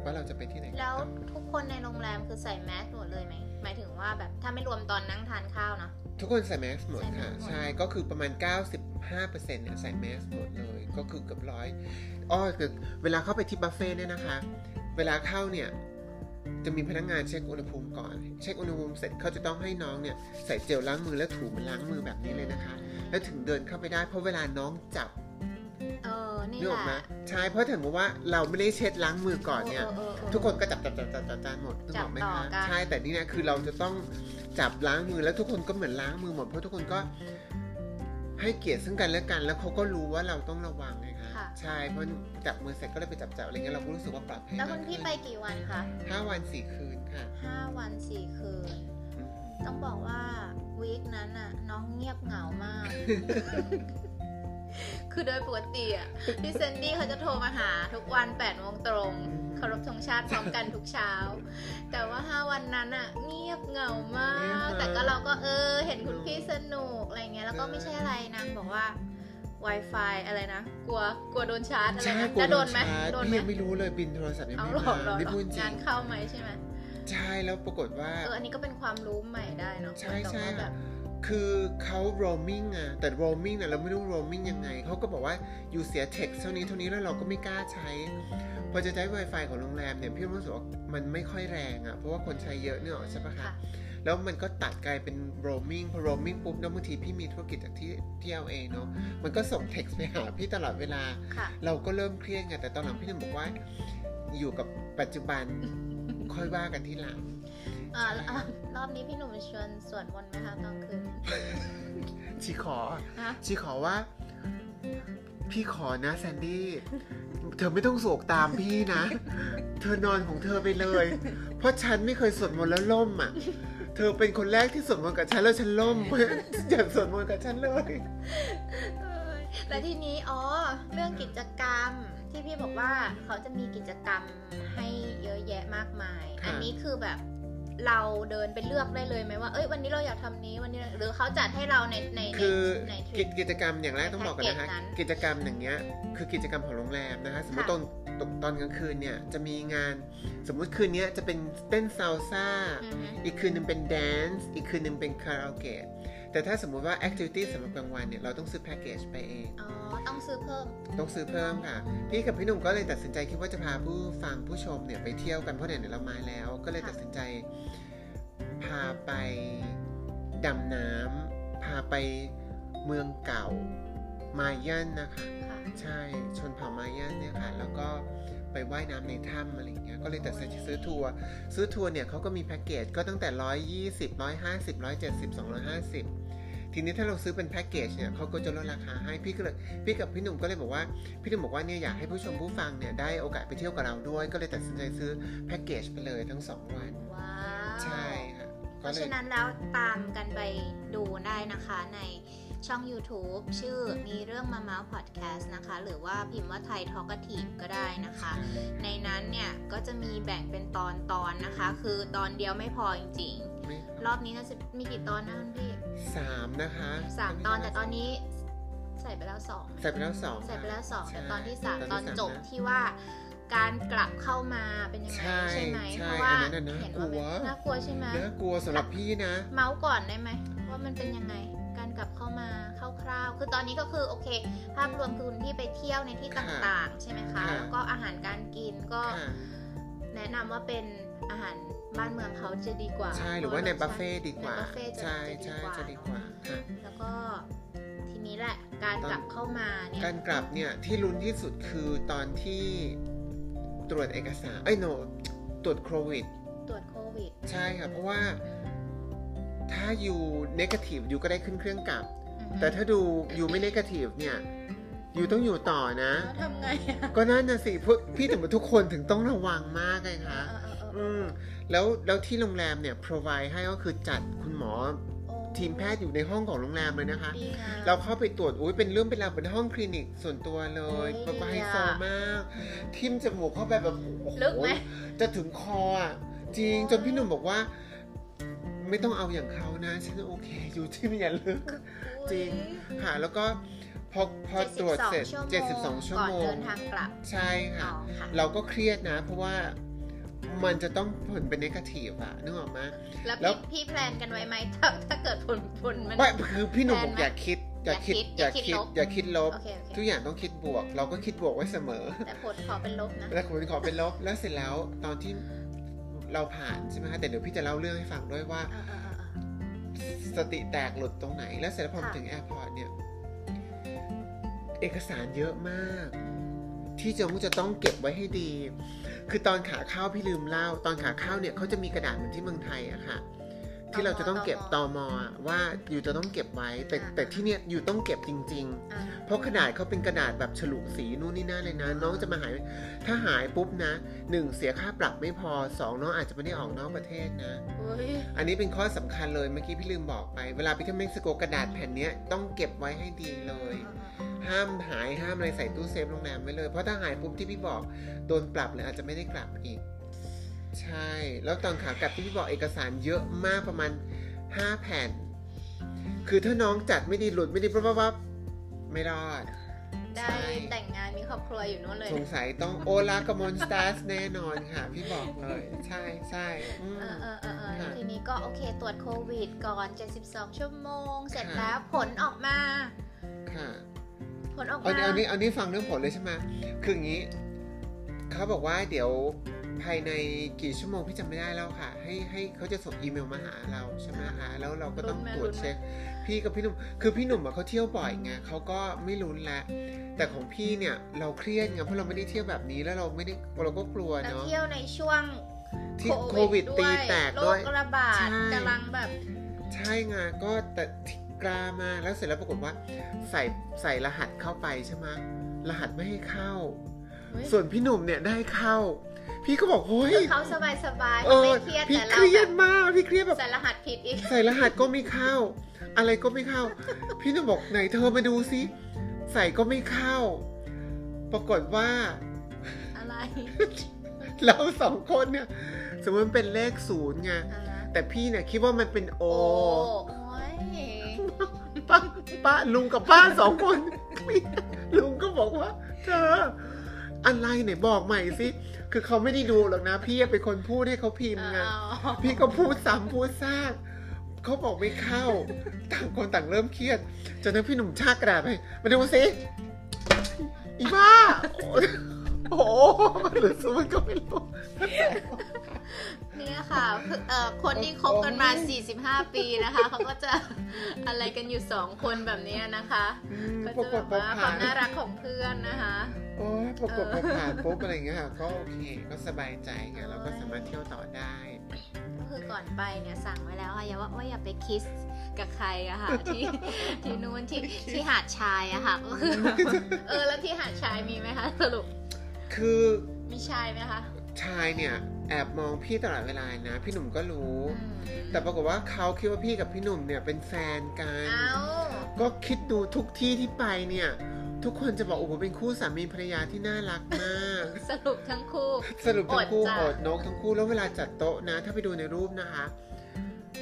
ว่าเราจะไปที่ไหนกันแล้วต่อทุกคนในโรงแรมคือใส่แมสหมดเลยไหมหมายถึงว่าแบบถ้าไม่รวมตอนนั่งทานข้าวเนาะทุกคนใส่แมสหมดใส่แมสค่ะหมดใช่ก็คือประมาณ 95%เนี่ยใส่แมสหมดเลย ก็คือเกือบร้อยอ้อคือเวลาเข้าไปที่บัฟเฟ่ต์เนี่ยนะคะ เวลาเข้าเนี่ยจะมีพนักงานเช็คอุณหภูมิก่อน เช็คอุณหภูมิเสร็จเขาจะต้องให้น้องเนี่ยใส่เจลล้างมือแล้วถูมันล้างมือแบบนี้เลยนะคะ แล้วถึงเดินเข้าไปได้เพราะเวลาน้องจับเออนี่นึกแหออกไหมละ ใช่เพราะถึงว่าเราไม่ได้เช็ดล้างมือก่อนเนี่ยออออเออ ทุกคนก็จับจับจับจับจับจานหมดนึกออกไหมจับต่อคะกัน ใช่แต่นี่เนี่ยคือเราจะต้องจับล้างมือแล้วทุกคนก็เหมือนล้างมือหมดเพราะทุกคนก็ให้เกียรติซึ่งกันและกัน แล้วเขาก็รู้ว่าเราต้องระวังไงคะค่ะ ใช่เพราะจับมือเสร็จก็เลยไปจับจับอะไรเงี้ยเราก็รู้สึกว่าปลอดภัยแล้วมาคุกณขึ้พี่นไปกี่วันคะห้าวันสี่คืนค่ะ ห้าวันสี่คืนอืม ต้องบอกว่าวีคนั้นน่ะน้องเงียบเหงามาก คือโดยปกติอะพี่เซนดี้เขาจะโทรมาหาทุกวัน8ปดโมงตรงเคารพธงชาติพร้อมกันทุกเช้า แต่ว่าห้าวันนั้นอะเงียบเหงามาก แต่ก็เราก็เออ เห็นคุณพี่สนุกอะไรเงี้ย แล้วก็ไม่ใช่อะไรนางบอกว่า Wi-Fi อะไรนะ กลัวกลัวโดนชาร์จอะไรใช่นะกลัวแล้วโดนไหมชาร์จโดนไหมพี่ยังไม่รู้เลยบินโทรศัพท์ยังเอาไม่หรอมาหรอนี่หรพูอดจริงางนเข้าไหมใช่ไหม ใช่แล้วปรากฏว่าเอออันนี้ก็เป็นความรู้ใหม่ได้เนาะใช่แต่ใช่ว่าแบบคือเขา roaming อะแต่ roaming อะเราไม่รู้ roaming ยังไง เขาก็บอกว่าอยู่เสีย text เท่านี้เท่านี้แล้วเราก็ไม่กล้าใช้ พอจะใช้ Wi-Fi ของโรงแรมเนี่ย พี่รู้สึกว่ามันไม่ค่อยแรงอะเพราะว่าคนใช้เยอะเนี่ยหรอกใช่ปะคะค่ะแล้วมันก็ตัดกลายเป็น roaming พอ roaming ปุ๊บแล้วบางทีพี่มีธุรกิจจากที่ที่เอาเองเนาะมันก็ส่ง text ไปหาพี่ตลอดเวลาค่ะเราก็เริ่มเครียดไงแต่ตอนหลังพี่หนึ่งบอกว่าอยู่กับปัจจุบัน ค่อยว่ากันทีหลังอ่าอะรอบนี้พี่หนุ่มชวนสวดมนต์ไหมคะตอนคืนชีขอฮะชีขอว่า พี่ขอนะแซนดี้เธอไม่ต้องโศกตามพี่นะ เธอนอนของเธอไปเลย เพราะฉันไม่เคยสวดมนต์แล้วล่มอะ เธอเป็นคนแรกที่สวดมนต์กับฉันแล้วฉันล่มเพราะฉะนั้นอย่าสวดมนต์กับฉันเลย และทีนี้อ๋อ เรื่องกิจกรรม ที่พี่บอกว่าเขาจะมีกิจกรรมให้เยอะแยะมากมายค่ะอันนี้คือแบบเราเดินไปเลือกได้เลยไหมว่า เอ้ย วันนี้เราอยากทำนี้ วันนี้ หรือเขาจัดให้เราใน ในในคือในทกิริจปกิจกรรมอย่างแรกต้องบอกกันนะคะแพ็กเกจนั้นกิจกรรมอย่างเงี้ย คือกิจกรรมของโรงแรมนะคะ สมมติค่ะตอนตอนตอนกลางคืนเนี่ย จะมีงาน สมมุติคืนเนี้ยจะเป็นเต้นซาลซ่าอือฮึอีกคืนหนึงเป็นแดนซ์ อีกคืนหนึงเป็นคาราโอเกะ แต่ถ้าสมมุติว่าแอคทิวิตี้สำหรับกลางวันเนี่ยเราต้องซื้อแพ็กเกจไปเอง อ๋อ ต้องซื้อเพิ่ม ต้องซื้อเพิ่มค่ะ พี่กับพี่หนุ่มก็เลยตัดสินใจคิดว่าจะพาผู้ฟังผู้ชมเนี่ยไปเที่ยวกันเพราะไหนๆเรามาแล้ว ก็เลยค่ะตัดสินใจพาไปดำน้ำพาไปเมืองเก่ามายันนะคะค่ะใช่ชนเผ่ามายันเนี่ยค่ะ แล้วก็ ไปว่ายน้ำในถ้ำอะไรอย่างเงี้ยก็เลยตัดสินใจซื้อทัวร์ซื้อทัวร์เนี่ยเขาก็มีแพ็กเกจก็ตั้งแต่ร้อยยี่สิบร้อยห้าสิบร้อยเจ็ดสิบสองร้อยห้าสิบทีนี้ถ้าเราซื้อเป็นแพ็กเกจเนี่ยเขาก็จะลดราคาให้พี่ก็เลยพี่กับพี่หนุ่มก็เลยบอกว่าพี่หนุ่มบอกว่าเนี่ยอยากให้ผู้ชมผู้ฟังเนี่ยได้โอกาสไปเที่ยวกับเราด้วย ก็เลยตัดสินใจซื้อแพ็กเกจไปเลยทั้งสองวันว้าวใช่ค่ะเพก็ราะเลยฉะนั้นแล้วตามกันไปดูได้นะคะใน ช่อง YouTube ชื่อมีเรื่องมาเมาส์พอดแคสต์นะคะ หรือว่าพิมพ์ว่าไทยทอกทีฟก็ได้นะคะ ในนั้นเนี่ยก็จะมีแบ่งเป็นตอนตอนๆนะคะ คือตอนเดียวไม่พอจริงไม่ๆรอบนี้น่าจะมีกี่ตอนนะคุณพี่สามนะคะสามตอนแต่ตอนนี้ใส่ไปแล้วสองใส่ไปแล้วสองใส่ไปแล้วสองใช่แต่ตอนที่สามที่ตอนสามจบนะที่ว่าการกลับเข้ามาเป็นยังไงใช่ใช่ไหมใช่เพราะว่าอันนั้นน่ะเห็นน่ากลัวว่าน่ากลัวใช่ไหมน่ากลัวสำหรับพี่นะ เมาส์ก่อนได้ไหมว่ามันเป็นยังไง การกลับเข้ามาคร่าวๆ คือตอนนี้ก็คือโอเค ภาพรวมคือคุณที่ไปเที่ยวในที่ค่ะต่างๆ ใช่ไหมคะค่ะแล้วก็อาหารการกินก็ค่ะแนะนำว่าเป็นอาหารบ้านเมืองเขาจะดีกว่า ใช่ หรือว่าในบัฟเฟ่ต์ดีกว่าในบัฟเฟ่ต์จะใช่จะใช่ดีกว่าจะดีกว่าค่ะแล้วก็ทีนี้แหละการกลับเข้ามาเนี่ย การกลับเนี่ยที่ลุ้นที่สุดคือตอนที่ตรวจเอกสาร เอ้ย noตรวจโควิด ตรวจโควิด ใช่ค่ะ เพราะว่า ถ้า you negative you ก็ได้ขึ้นเครื่องกลับอือฮึแต่ถ้าดู you ไม่ negative เนี่ย you ต้องอยู่ต่อนะแล้วทำไงอะก็นั่นนะสิพวกพี่ถึงทุกคนถึงต้องระวังมากเลยคะเออเออเอออืมแล้วแล้วที่โรงแรมเนี่ย provide ให้ก็คือจัดคุณหมอโอ้ทีมแพทย์อยู่ในห้องของโรงแรมเลยนะคะดีงามเราเข้าไปตรวจอุ้ยเป็นเรื่องเป็นราวเป็นห้องคลินิกส่วนตัวเลยโอ้ยแบบไฮดีอะโซมาก ทิ่มจมูกเข้าไปแบบโอ้โหลึกไหมจะถึงคออะจริงจนพี่หนุ่มบอกว่า ไม่ต้องเอาอย่างเขานะ ฉันโอเค อยู่ที่มันอย่าลึก จริงค่ะแล้วก็พอพอตรวจเสร็จ 72 ชั่วโมก่อนงเดินทางกลับ ใช่ค่ะอ๋อค่ะ เราก็เครียดนะ เพราะว่ามันจะต้องผลเป็นนกาทีฟอะนึกออกไหมแล้วแล้วพี่พี่แพลนกันไว้ไหมถ้าถ้าเกิดผลผลมันไม่คือพี่หนุ่มบอกแพลนไหมอย่าคิดอย่าคิดออย่าย่าคิดคิดลบอย่าคิดลบโอเคโอเคทุกอย่างต้องคิดบวก เราก็คิดบวกไว้เสมอ แต่ผลขอเป็นลบนะแล้วคุณขอเป็นลบแล้วเสร็จแล้วตอนที่ เราผ่านใช่ไหมคะแต่เดี๋ยวพี่จะเล่าเรื่องให้ฟังด้วยว่าเออเออเออเออสติแตกหลุดตรงไหน แล้วเสร็จแล้วพอมาค่ะถึง airport เนี่ย เอกสารเยอะมาก ที่จะมุจะต้องเก็บไว้ให้ดี คือตอนขาเข้าพี่ลืมเล่า ตอนขาเข้าเนี่ยเขาจะมีกระดาษเหมือนที่เมืองไทยอะค่ะ ที่เราจะต้องเก็บตอมอะว่าอยู่จะต้องเก็บไว้ แต่แต่ที่เนี่ยอยู่ต้องเก็บจริงๆอะเพราะกระดาษเขาเป็นกระดาษแบบฉลุสีนู่นนี่นั่นเลยนะ น้องจะมาหายถ้าหายปุ๊บนะหนึ่งเสียค่าปรับไม่พอสองน้องอาจจะไม่ได้ออกนอกประเทศนะเฮ้ยอันนี้เป็นข้อสำคัญเลยเมื่อกี้พี่ลืมบอกไป เวลาไปเที่ยวเม็กซิโกกระดาษแผ่นเนี้ยต้องเก็บไว้ให้ดีเลย ห้ามหายห้ามอะไรใส่ตู้เซฟโรงแรมไว้เลยเพราะถ้าหายปุ๊บที่พี่บอกโดนปรับเลยอาจจะไม่ได้กลับอีก ใช่ แล้วตอนขากลับที่พี่บอกเอกสารเยอะมากประมาณห้าแผ่น คือถ้าน้องจัดไม่ดีหลุดไม่ดีปั๊บปั๊บปั๊บไม่รอด ได้แต่งงานมีครอบครัวอยู่นู่นเลยสงสัยต้องโอลากามอนสตาสแน่นอนค่ะ พี่บอกเลย ใช่ใช่อืมเออเออเออเออค่ะทีนี้ก็โอเคตรวจโควิดก่อน 72 ชั่วโมง เสร็จค่ะแล้วผลออกมา ค่ะผลออกเอามาเอานี้เอานี้ฟังเรื่องผลเลยใช่ไหมคืออย่างนี้ เขาบอกว่าเดี๋ยว ภายในกี่ชั่วโมงพี่จำไม่ได้แล้วค่ะ ให้ให้เขาจะส่งอีเมลมาหาเราใช่ไหมคะแล้วเราก็ต้องตรวจเช็ค พี่กับพี่หนุ่มคือพี่หนุ่มอะเขาเที่ยวบ่อยไงเขาก็ไม่รู้แหละแต่ของพี่เนี่ยเราเครียดไงเพราะเราไม่ได้เที่ยวแบบนี้แล้วเราไม่ได้เราก็กลัวแล้วเนาะเที่ยวในช่วงที่โควิดตีแตกโรด้วยคระบาดใช่กำลังแบบ ใช่ไงก็แต่กล้ามากแล้วเสร็จแล้วปรากฏว่า ใส่ใส่รหัสเข้าไปใช่ไหมรหัสไม่ให้เข้าเฮ้ยส่วนพี่หนุ่มเนี่ยได้เข้า พี่ก็บอกเฮ้ยคือเขาสบายสบายเอเขาอไม่เครียดพี่แต่เคเรารียแบดบมากพี่เครียดแบบใส่รหัสผิดอีกใส่รหัสก็ไม่เข้า อะไรก็ไม่เข้า พี่หนุ่มบอกไหนเธอมาดูซิใส่ก็ไม่เข้า ปรากฏว่า อะไร เราสองคนเนี่ย สมมติมันเป็นเลขศูนย์ไงอ่าฮะแต่พี่เนี่ยคิดว่ามันเป็นโอโอ้โอ้ยป้าป้าลุงกับป้าสองคนลุงก็บอกว่า เธอ อะไรไหนบอกใหม่สิ คือเขาไม่ได้ดูหรอกนะ พี่เป็นคนพูดให้เขาพิมพ์ไงอ๋อพี่ก็พูดซ้ำพูดซากเขาบอกไม่เข้า ต่างคนต่างเริ่มเครียดจนนั้นพี่หนุ่มชากกระดาษไปมาดูสิอีบ้า โอ้โหหรือซูมันก็ไม่รู้ เนี่ยค่ะเอ่อคนที่คบกันมา 45 ปีนะคะเขาก็จะอะไรกันอยู่สองคนแบบเนี้ยนะคะอืมก็ปราจะกแบฏบพอว่าคผ่าวามนน่ารักของเพื่อนนะคะโอ้ยปรากฏพอผ่านปุ๊บอะไรเงี้ยค่ะก็โอเคก็สบายใจไงเราก็สามารถเที่ยวต่อได้ก็คือก่อนไปเนี่ยสั่งไว้แล้วค่ะอย่าว่าว่าอย่าไปคิสกับใครอะค่ะที่ที่นู้นที่ที่หาดชายอะค่ะก็คือเออแล้วที่หาดชายมีไหมคะสรุป คือมีชายไหมคะชายเนี่ย แอบมองพี่ตลอดเวลานะ พี่หนุ่มก็รู้อืมแต่ปรากฏว่าเขาคิดว่าพี่กับพี่หนุ่มเนี่ยเป็นแฟนกันเอ้าก็คิดดูทุกที่ที่ไปเนี่ย ทุกคนจะบอกโอ้โหเป็นคู่สามีภรรยาที่น่ารักมาก สรุปทั้งคู่ สรุปทั้งคู่อดจ้ะอดนกทั้งคู่แล้วเวลาจัดโต๊ะนะ ถ้าไปดูในรูปนะคะ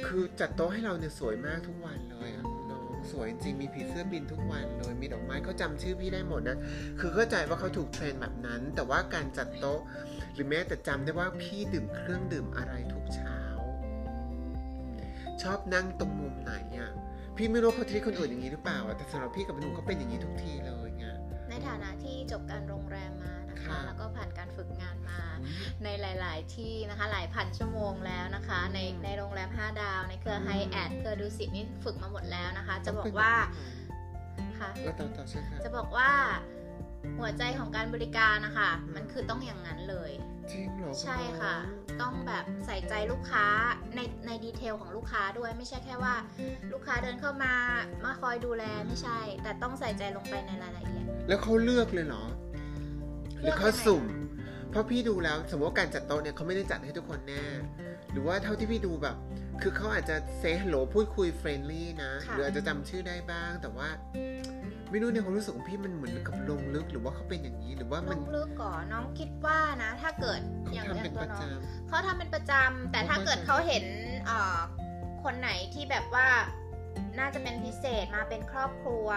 คือจัดโต๊ะให้เราเนี่ยสวยมากทุกวันเลยอะน้องสวยจริงมีผีเสื้อบินทุกวันเลยมีดอกไม้เขาจำชื่อพี่ได้หมดนะ คือเข้าใจว่าเขาถูกเทรนแบบนั้น แต่ว่าการจัดโต๊ะ หรือแม้แต่จำได้ว่าพี่ดื่มเครื่องดื่มอะไรทุกเช้า ชอบนั่งตรงมุมไหนอะพี่ไม่รู้เขาทีคนอื่นอย่างนี้หรือเปล่าอะแต่สำหรับพี่กับหนูเขาเป็นอย่างนี้ทุกทีเลยไงในฐานะที่จบการโรงแรมมานะคะค่ะแล้วก็ผ่านการฝึกงานมาในหลาย ๆ ที่นะคะ หลายพันชั่วโมงแล้วนะคะ ในในโรงแรม 5 ดาว ในเครือไฮแอดเครือดูสิตนี่ฝึกมาหมดแล้วนะคะ จะบอกว่าค่ะแล้วต่อต่อใช่ค่ะจะบอกว่า หัวใจของการบริการนะคะ มันคือต้องอย่างนั้นเลย จริงเหรอใช่ค่ะ ต้องแบบใส่ใจลูกค้าในในดีเทลของลูกค้าด้วยไม่ใช่แค่ว่า ลูกค้าเดินเข้ามามาคอยดูแลไม่ใช่ แต่ต้องใส่ใจลงไปในรายละเอียด แล้วเขาเลือกเลยเหรอหรือเขาสุ่ม เพราะพี่ดูแล้วสมมติว่าการจัดโต๊ะเนี่ยเขาไม่ได้จัดให้ทุกคนแน่หรือว่าเท่าที่พี่ดูแบบ คือเขาอาจจะ say hello พูดคุย friendly นะค่ะหรืออาจจะจำชื่อได้บ้างแต่ว่า ไม่รู้ในความรู้สึกของพี่มันเหมือนกับลงลึกหรือว่าเขาเป็นอย่างนี้หรือว่าลมัน งลึกก่อนน้องคิดว่านะ ถ้าเกิดเขาอย่างทำอย่าเป็งนตัปวระน้องจเขาทำเป็นประจำแต่ถ้าเขาเกิดเข้าใจเขาเห็นเอ่อคนไหนที่แบบว่าน่าจะเป็นพิเศษมาเป็นครอบครัว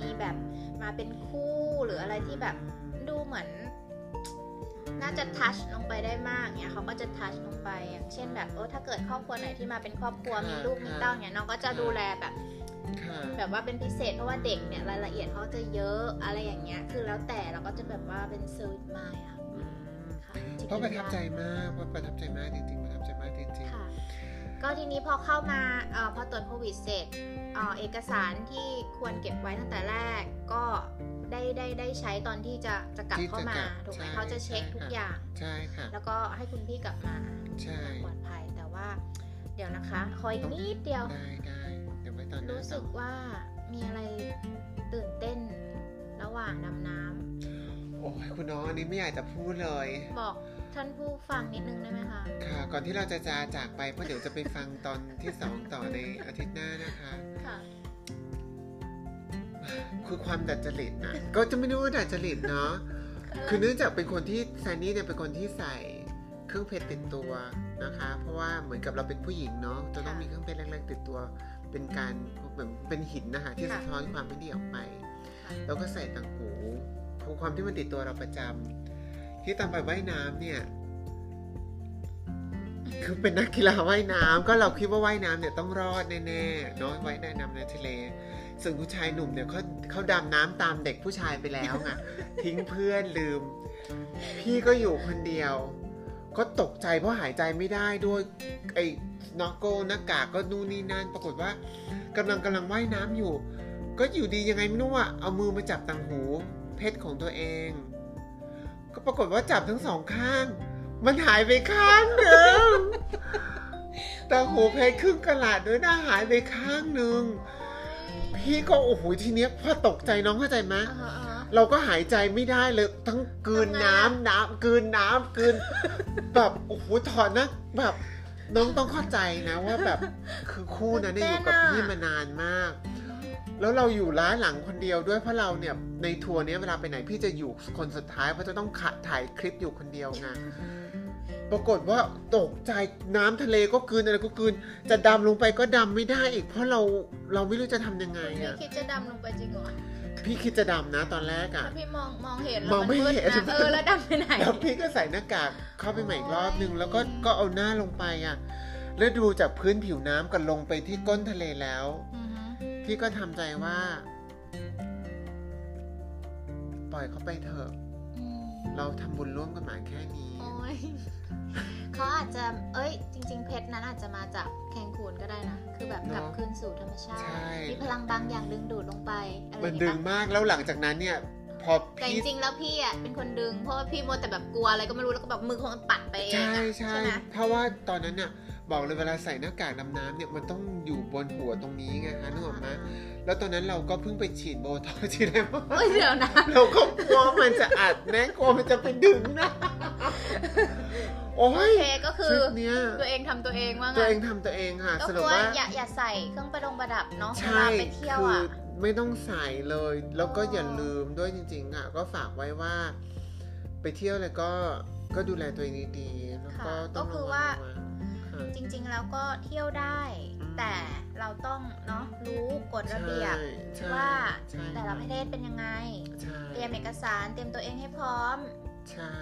มีแบบมาเป็นคู่หรืออะไรที่แบบดูเหมือน น่าจะ touch ลงไปได้มากเนี่ยเขาก็จะ touch ลงไปอย่างเช่นแบบเออถ้าเกิดครอบครัวไหนที่มาเป็นครอบครัวมีลูกมีเต้าเนี่ยน้องก็จะดูแลแบบำค่ะ แบบว่าเป็นพิเศษเพราะว่าเด็กเนี่ยรายละเอียดเขาจะเยอะอะไรอย่างเงี้ย คือแล้วแต่เราก็จะแบบว่าเป็น service mind อะอืมค่ะเพราะประทับใจมากเพราะประทับใจมากจริงๆประทับใจมากจริงค่ะก็ทีนี้พอเข้ามาเออพอตรวจโควิดเสร็จเอ่อเอกสารที่ควรเก็บไว้ตั้งแต่แรกก็ได้ได้ได้ใช้ตอนที่จะจะกลับที่จะเข้ามากลับถูกไหมใช่เขาจะเช็คใช่ทุกค่ะอย่างๆใช่ค่ะแล้วก็ให้คุณพี่กลับมาใช่อย่างปลอดภัยแต่ว่า เดี๋ยวนะคะ คอยอีกนิดเดียว รู้สึกว่ามีอะไรตื่นเต้นระหว่างดำน้ำโอ้ยคุณน้องอันนี้ไม่อยากจะพูดเลย บอกท่านผู้ฟังนิดนึงได้ไหมคะ ค่ะ ก่อนที่เราจะจาจากไปเพราะเดี๋ยวจะไปฟังตอนที่สองต่อในอาทิตย์หน้านะคะ ค่ะ คือความดัดจริตนะก็จะไม่รู้ว่าดัดจริตเนาะ คือเนื่องจากเป็นคนที่แซนนี่เนี่ยเป็นคนที่ใส่เครื่องเพชรติดตัวนะคะ เพราะว่าเหมือนกับเราเป็นผู้หญิงเนาะจะต้องค่ะมีเครื่องเพชรเล็กๆติดตัว เป็นการเหมือนเป็นหินนะคะที่ค่ะสะท้อนความไม่ดีออกไปค่ะแล้วก็ใส่ต่างหูความที่มันติดตัวเราประจำที่ตอนไปว่ายน้ำเนี่ยคือเป็นนักกีฬาว่ายน้ำก็เราคิดว่าว่ายน้ำเนี่ยต้องรอดแน่ๆเนาะว่ายน้ำในทะเลส่วนผู้ชายหนุ่มเนี่ยเขาเขาดำน้ำตามเด็กผู้ชายไปแล้วไงทิ้งเพื่อนลืม พี่ก็อยู่คนเดียว ก็ตกใจเพราะหายใจไม่ได้ด้วยไอ้นอกโกหน้ากากก็นู่นนี่นั่นปรากฏว่ากำลังกำลังว่ายน้ำอยู่ ก็อยู่ดียังไงไม่รู้อะเอามือมาจับต่างหู เพชรของตัวเอง ก็ปรากฏว่าจับทั้งสองข้าง มันหายไปข้างหนึ่งต่างหูเพชรครึ่งกระลัดด้วยนะหายไปข้างหนึ่งพี่ก็โอ้โหทีเนี้ยพอตกใจน้องเข้าใจไหมอ่าฮะอ่าฮะ เราก็หายใจไม่ได้เลย ทั้งกลืนทำไงน้ำอะน้ำกลืนน้ำกลืน แบบโอ้โหถอนนะแบบน้องต้องเข้าใจนะว่าแบบคือคู่นั้นเนี่ยอยู่กับพี่มานานมาก แล้วเราอยู่ร้านหลังคนเดียวด้วยเพราะเราเนี่ยในทัวร์เนี้ยเวลาไปไหนพี่จะอยู่คนสุดท้ายเพราะจะต้องขะถ่ายคลิปอยู่คนเดียวไงปรากฏว่าตกใจน้ำทะเลก็กลืนอะไรก็กลืน จะดำลงไปก็ดำไม่ได้อีก เพราะเราเราไม่รู้จะทำยังไงพี่อะคิดจะดำลงไปจริงเหรอ พี่คิดจะดำนะตอนแรกอะถ้าพี่มองมองเห็นมองไม่แล้วเห็นมืดะเออแล้วดำไปไหน แล้วพี่ก็ใส่หน้ากากเข้าไปใหม่อีกรอบนึง แล้วก็ก็เอาหน้าลงไปอะ แล้วดูจากพื้นผิวน้ำกันลงไปที่ก้นทะเลแล้วอือฮึพี่ก็ทำใจว่า ปล่อยเขาไปเถอะอืมเราทำบุญร่วมกันมาแค่นี้โอ้ย เขาอาจจะ เอ้ย จริง ๆ เพชรนั้นอาจจะมาจากแคงคูนก็ได้นะ คือแบบกลับเนอะคืนสู่ธรรมชาติใช่มีพลังบางอย่างดึงดูดลงไป อะไรอมันย่างดึเงี้งยมาก แล้วหลังจากนั้นเนี่ย พอแต่จพี่ริงๆแล้วพี่อะเป็นคนดึง เพราะว่าพี่มัวแต่แบบกลัวอะไรก็ไม่รู้ แล้วก็แบบมือคงปัดไปเองใช่อะใช่ไหมเพราะว่าตอนนั้นเนี่ยบอกเลยเวลาใส่หน้ากากดำน้ำเนี่ยมันต้องอยู่บนหัวตรงนี้ไงคะนึกออกไหมแล้วตอนนั้นเราก็เพิ่งไปฉีดโบท็อกซ์ที่ไหนมาเอ้ยเดี๋ยวนะเราก็กลัวมันจะอัดแน่กลัวมันจะไปดึงนะ โอ้โอย เคก็คืทอริปเนี้ย ตัวเองทำตัวเองว่าตัวงั้เอนงทำตัวเองค่ะก็สกรุลัปวว่าอย่าอย่าใส่เครื่องประดงประดับเนาะเวใช่ลาไปเที่ยวคืออะ ไม่ต้องใส่เลย แล้วก็อ๋อออย่าลืมด้วยจริง ๆอะก็ฝากไว้ว่า ไปเที่ยวเลยก็ก็ดูแลตัวเองดีๆแล้วก็ค่ะต้ก็องคือระว่าวังค่ะ จริงๆแล้วก็เที่ยวได้ อืม แต่เราต้องเนาะรู้กฎระเบียบ ใช่ว่า ใช่แต่ละประเทศเป็นยังไง ใช่เตรียมเอกสารเตรียมตัวเองให้พร้อม ใช่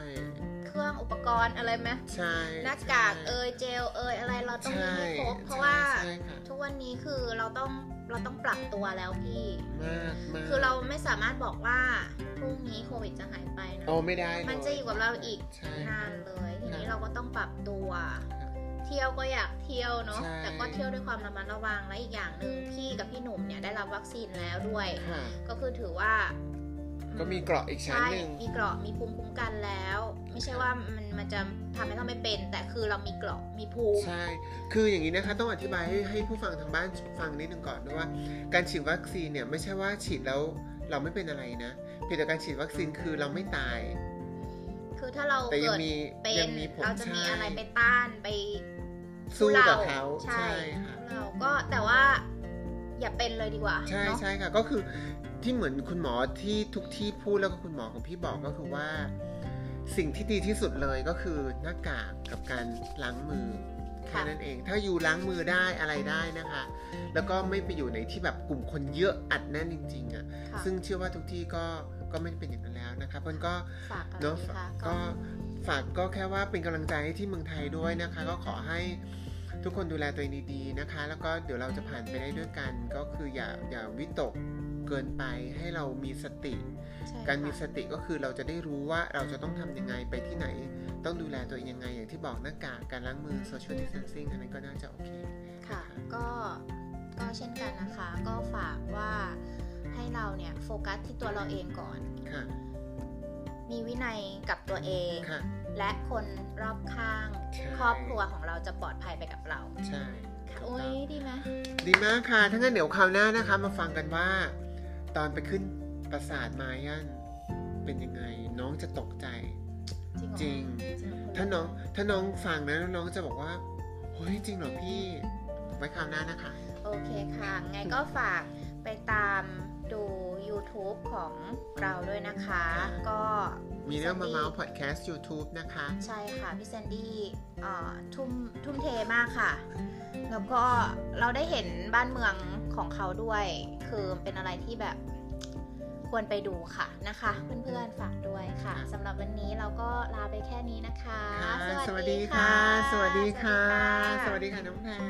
เค รื่องอุปกรณ์อะไรไหมใช่หน้ากากเอยเจลเอยอะไรเราต้องมีให้ครบเพราะว่าใช่ค่ะทุกวันนี้คือเราต้องเราต้องปรับตัวแล้วพี่มากมากคือเราไม่สามารถบอกว่าพรุ่งนี้โควิดจะหายไปนะโอ้ไม่ได้เลยมันจะอยู่กับเราอีกใช่นานเลยทีนี้ครับเราก็ต้องปรับตัวครับเที่ยวก็อยากเที่ยวเนาะใช่แต่ก็เที่ยวด้วยความระมัดระวังและอีกอย่างหนึ่งพี่กับพี่หนุ่มเนี่ยได้รับวัคซีนแล้วด้วยค่ะก็คือถือว่า ก็มีเกราะอีกชั้นใช่หนึ่งมีเกราะมีภูมิคุ้มกันแล้ว ไม่ใช่ว่ามันมันจะทำให้เราไม่เป็น แต่คือเรามีเกราะมีภูมิใช่ คืออย่างนี้นะคะต้องอธิบายให้ให้ผู้ฟังทางบ้านฟังนิดนึงก่อนด้วยว่า การฉีดวัคซีนเนี่ยไม่ใช่ว่าฉีดแล้วเราไม่เป็นอะไรนะเพียงแต่การฉีดวัคซีนคือเราไม่ตาย คือถ้าเราแต่ยัเกิงดมีเป็ยันงมีผลเราจะมีใช่อะไรไปต้านไปสู้กับเขาใช่ค่ะเราก็แต่ว่าอย่าเป็นเลยดีกว่า ใช่เนาะใช่ค่ะ ก็คือ ที่เหมือนคุณหมอที่ทุกที่พูดแล้วก็คุณหมอของพี่บอกก็คือว่า สิ่งที่ดีที่สุดเลยก็คือหน้ากากกับการล้างมือแค่นั้นเอง ถ้าอยู่ล้างมือได้อะไรได้นะคะ แล้วก็ไม่ไปอยู่ในที่แบบกลุ่มคนเยอะอัดแน่นจริง ๆอะ่ะค่ะซึ่งเชื่อว่าทุกที่ก็ก็ไม่เป็นอย่างนั้นแล้วนะคะมันก็ฝากอะไรเนาะดีคะก็ก็ฝากก็แค่ว่าเป็นกำลังใจให้ที่เมืองไทยด้วยนะคะ ก็ขอให้ทุกคนดูแลตัวเองดีๆนะคะ แล้วก็เดี๋ยวเราจะผ่านไปได้ด้วยกัน ก็คืออย่าอย่าวิตก เกินไปให้เรามีสติใช่การมีสค่ะติก็คือเราจะได้รู้ว่าเราจะต้องทำยังไงไปที่ไหน ต้องดูแลตัวเองยังไง อย่างที่บอกหน้ากากการล้างมือ social distancing อันนั้นก็น่าจะโอเค ค่ะ ก็ก็เช่นกันนะคะ ก็ฝากว่าให้เราเนี่ยโฟกัสที่ตัวเราเองก่อนค่ะมีวินัยกับตัวเองค่ะและคนรอบข้างใช่ครอบครัวของเราจะปลอดภัยไปกับเรา ใช่ค่ะโอ้ยดีไหมดีมากค่ะ ถ้างั้นเดี๋ยวคราวหน้านะคะ มาฟังกันว่า ตอนไปขึ้นปราสาทมายันเป็นยังไง น้องจะตกใจ จริงเหอจริงจริงเหรถ้าน้องถ้าน้องฟังนะน้องจะบอกว่าเฮ้ยจริงเหรอพี่ไว้คราวหน้านะคะ โอเคค่ะ ไงก็ฝากไปตามดู YouTube ของเราด้วยนะคะค่ะก็มีเรื่องมาพี่เมาส์พอดแคสต์ YouTube นะคะ ใช่ค่ะ พี่แซนดี้เอ่อทุ่มทุ่มเทมากค่ะ แล้วก็เราได้เห็นบ้านเมืองของเขาด้วย คือเป็นอะไรที่แบบควรไปดูค่ะนะคะ เพื่อนๆฝากด้วยค่ะสำหรับวันนี้เราก็ลาไปแค่นี้นะคะค่ะสวัสดีค่ะ สวัสดีค่ะ สวัสดีค่ะน้องแพง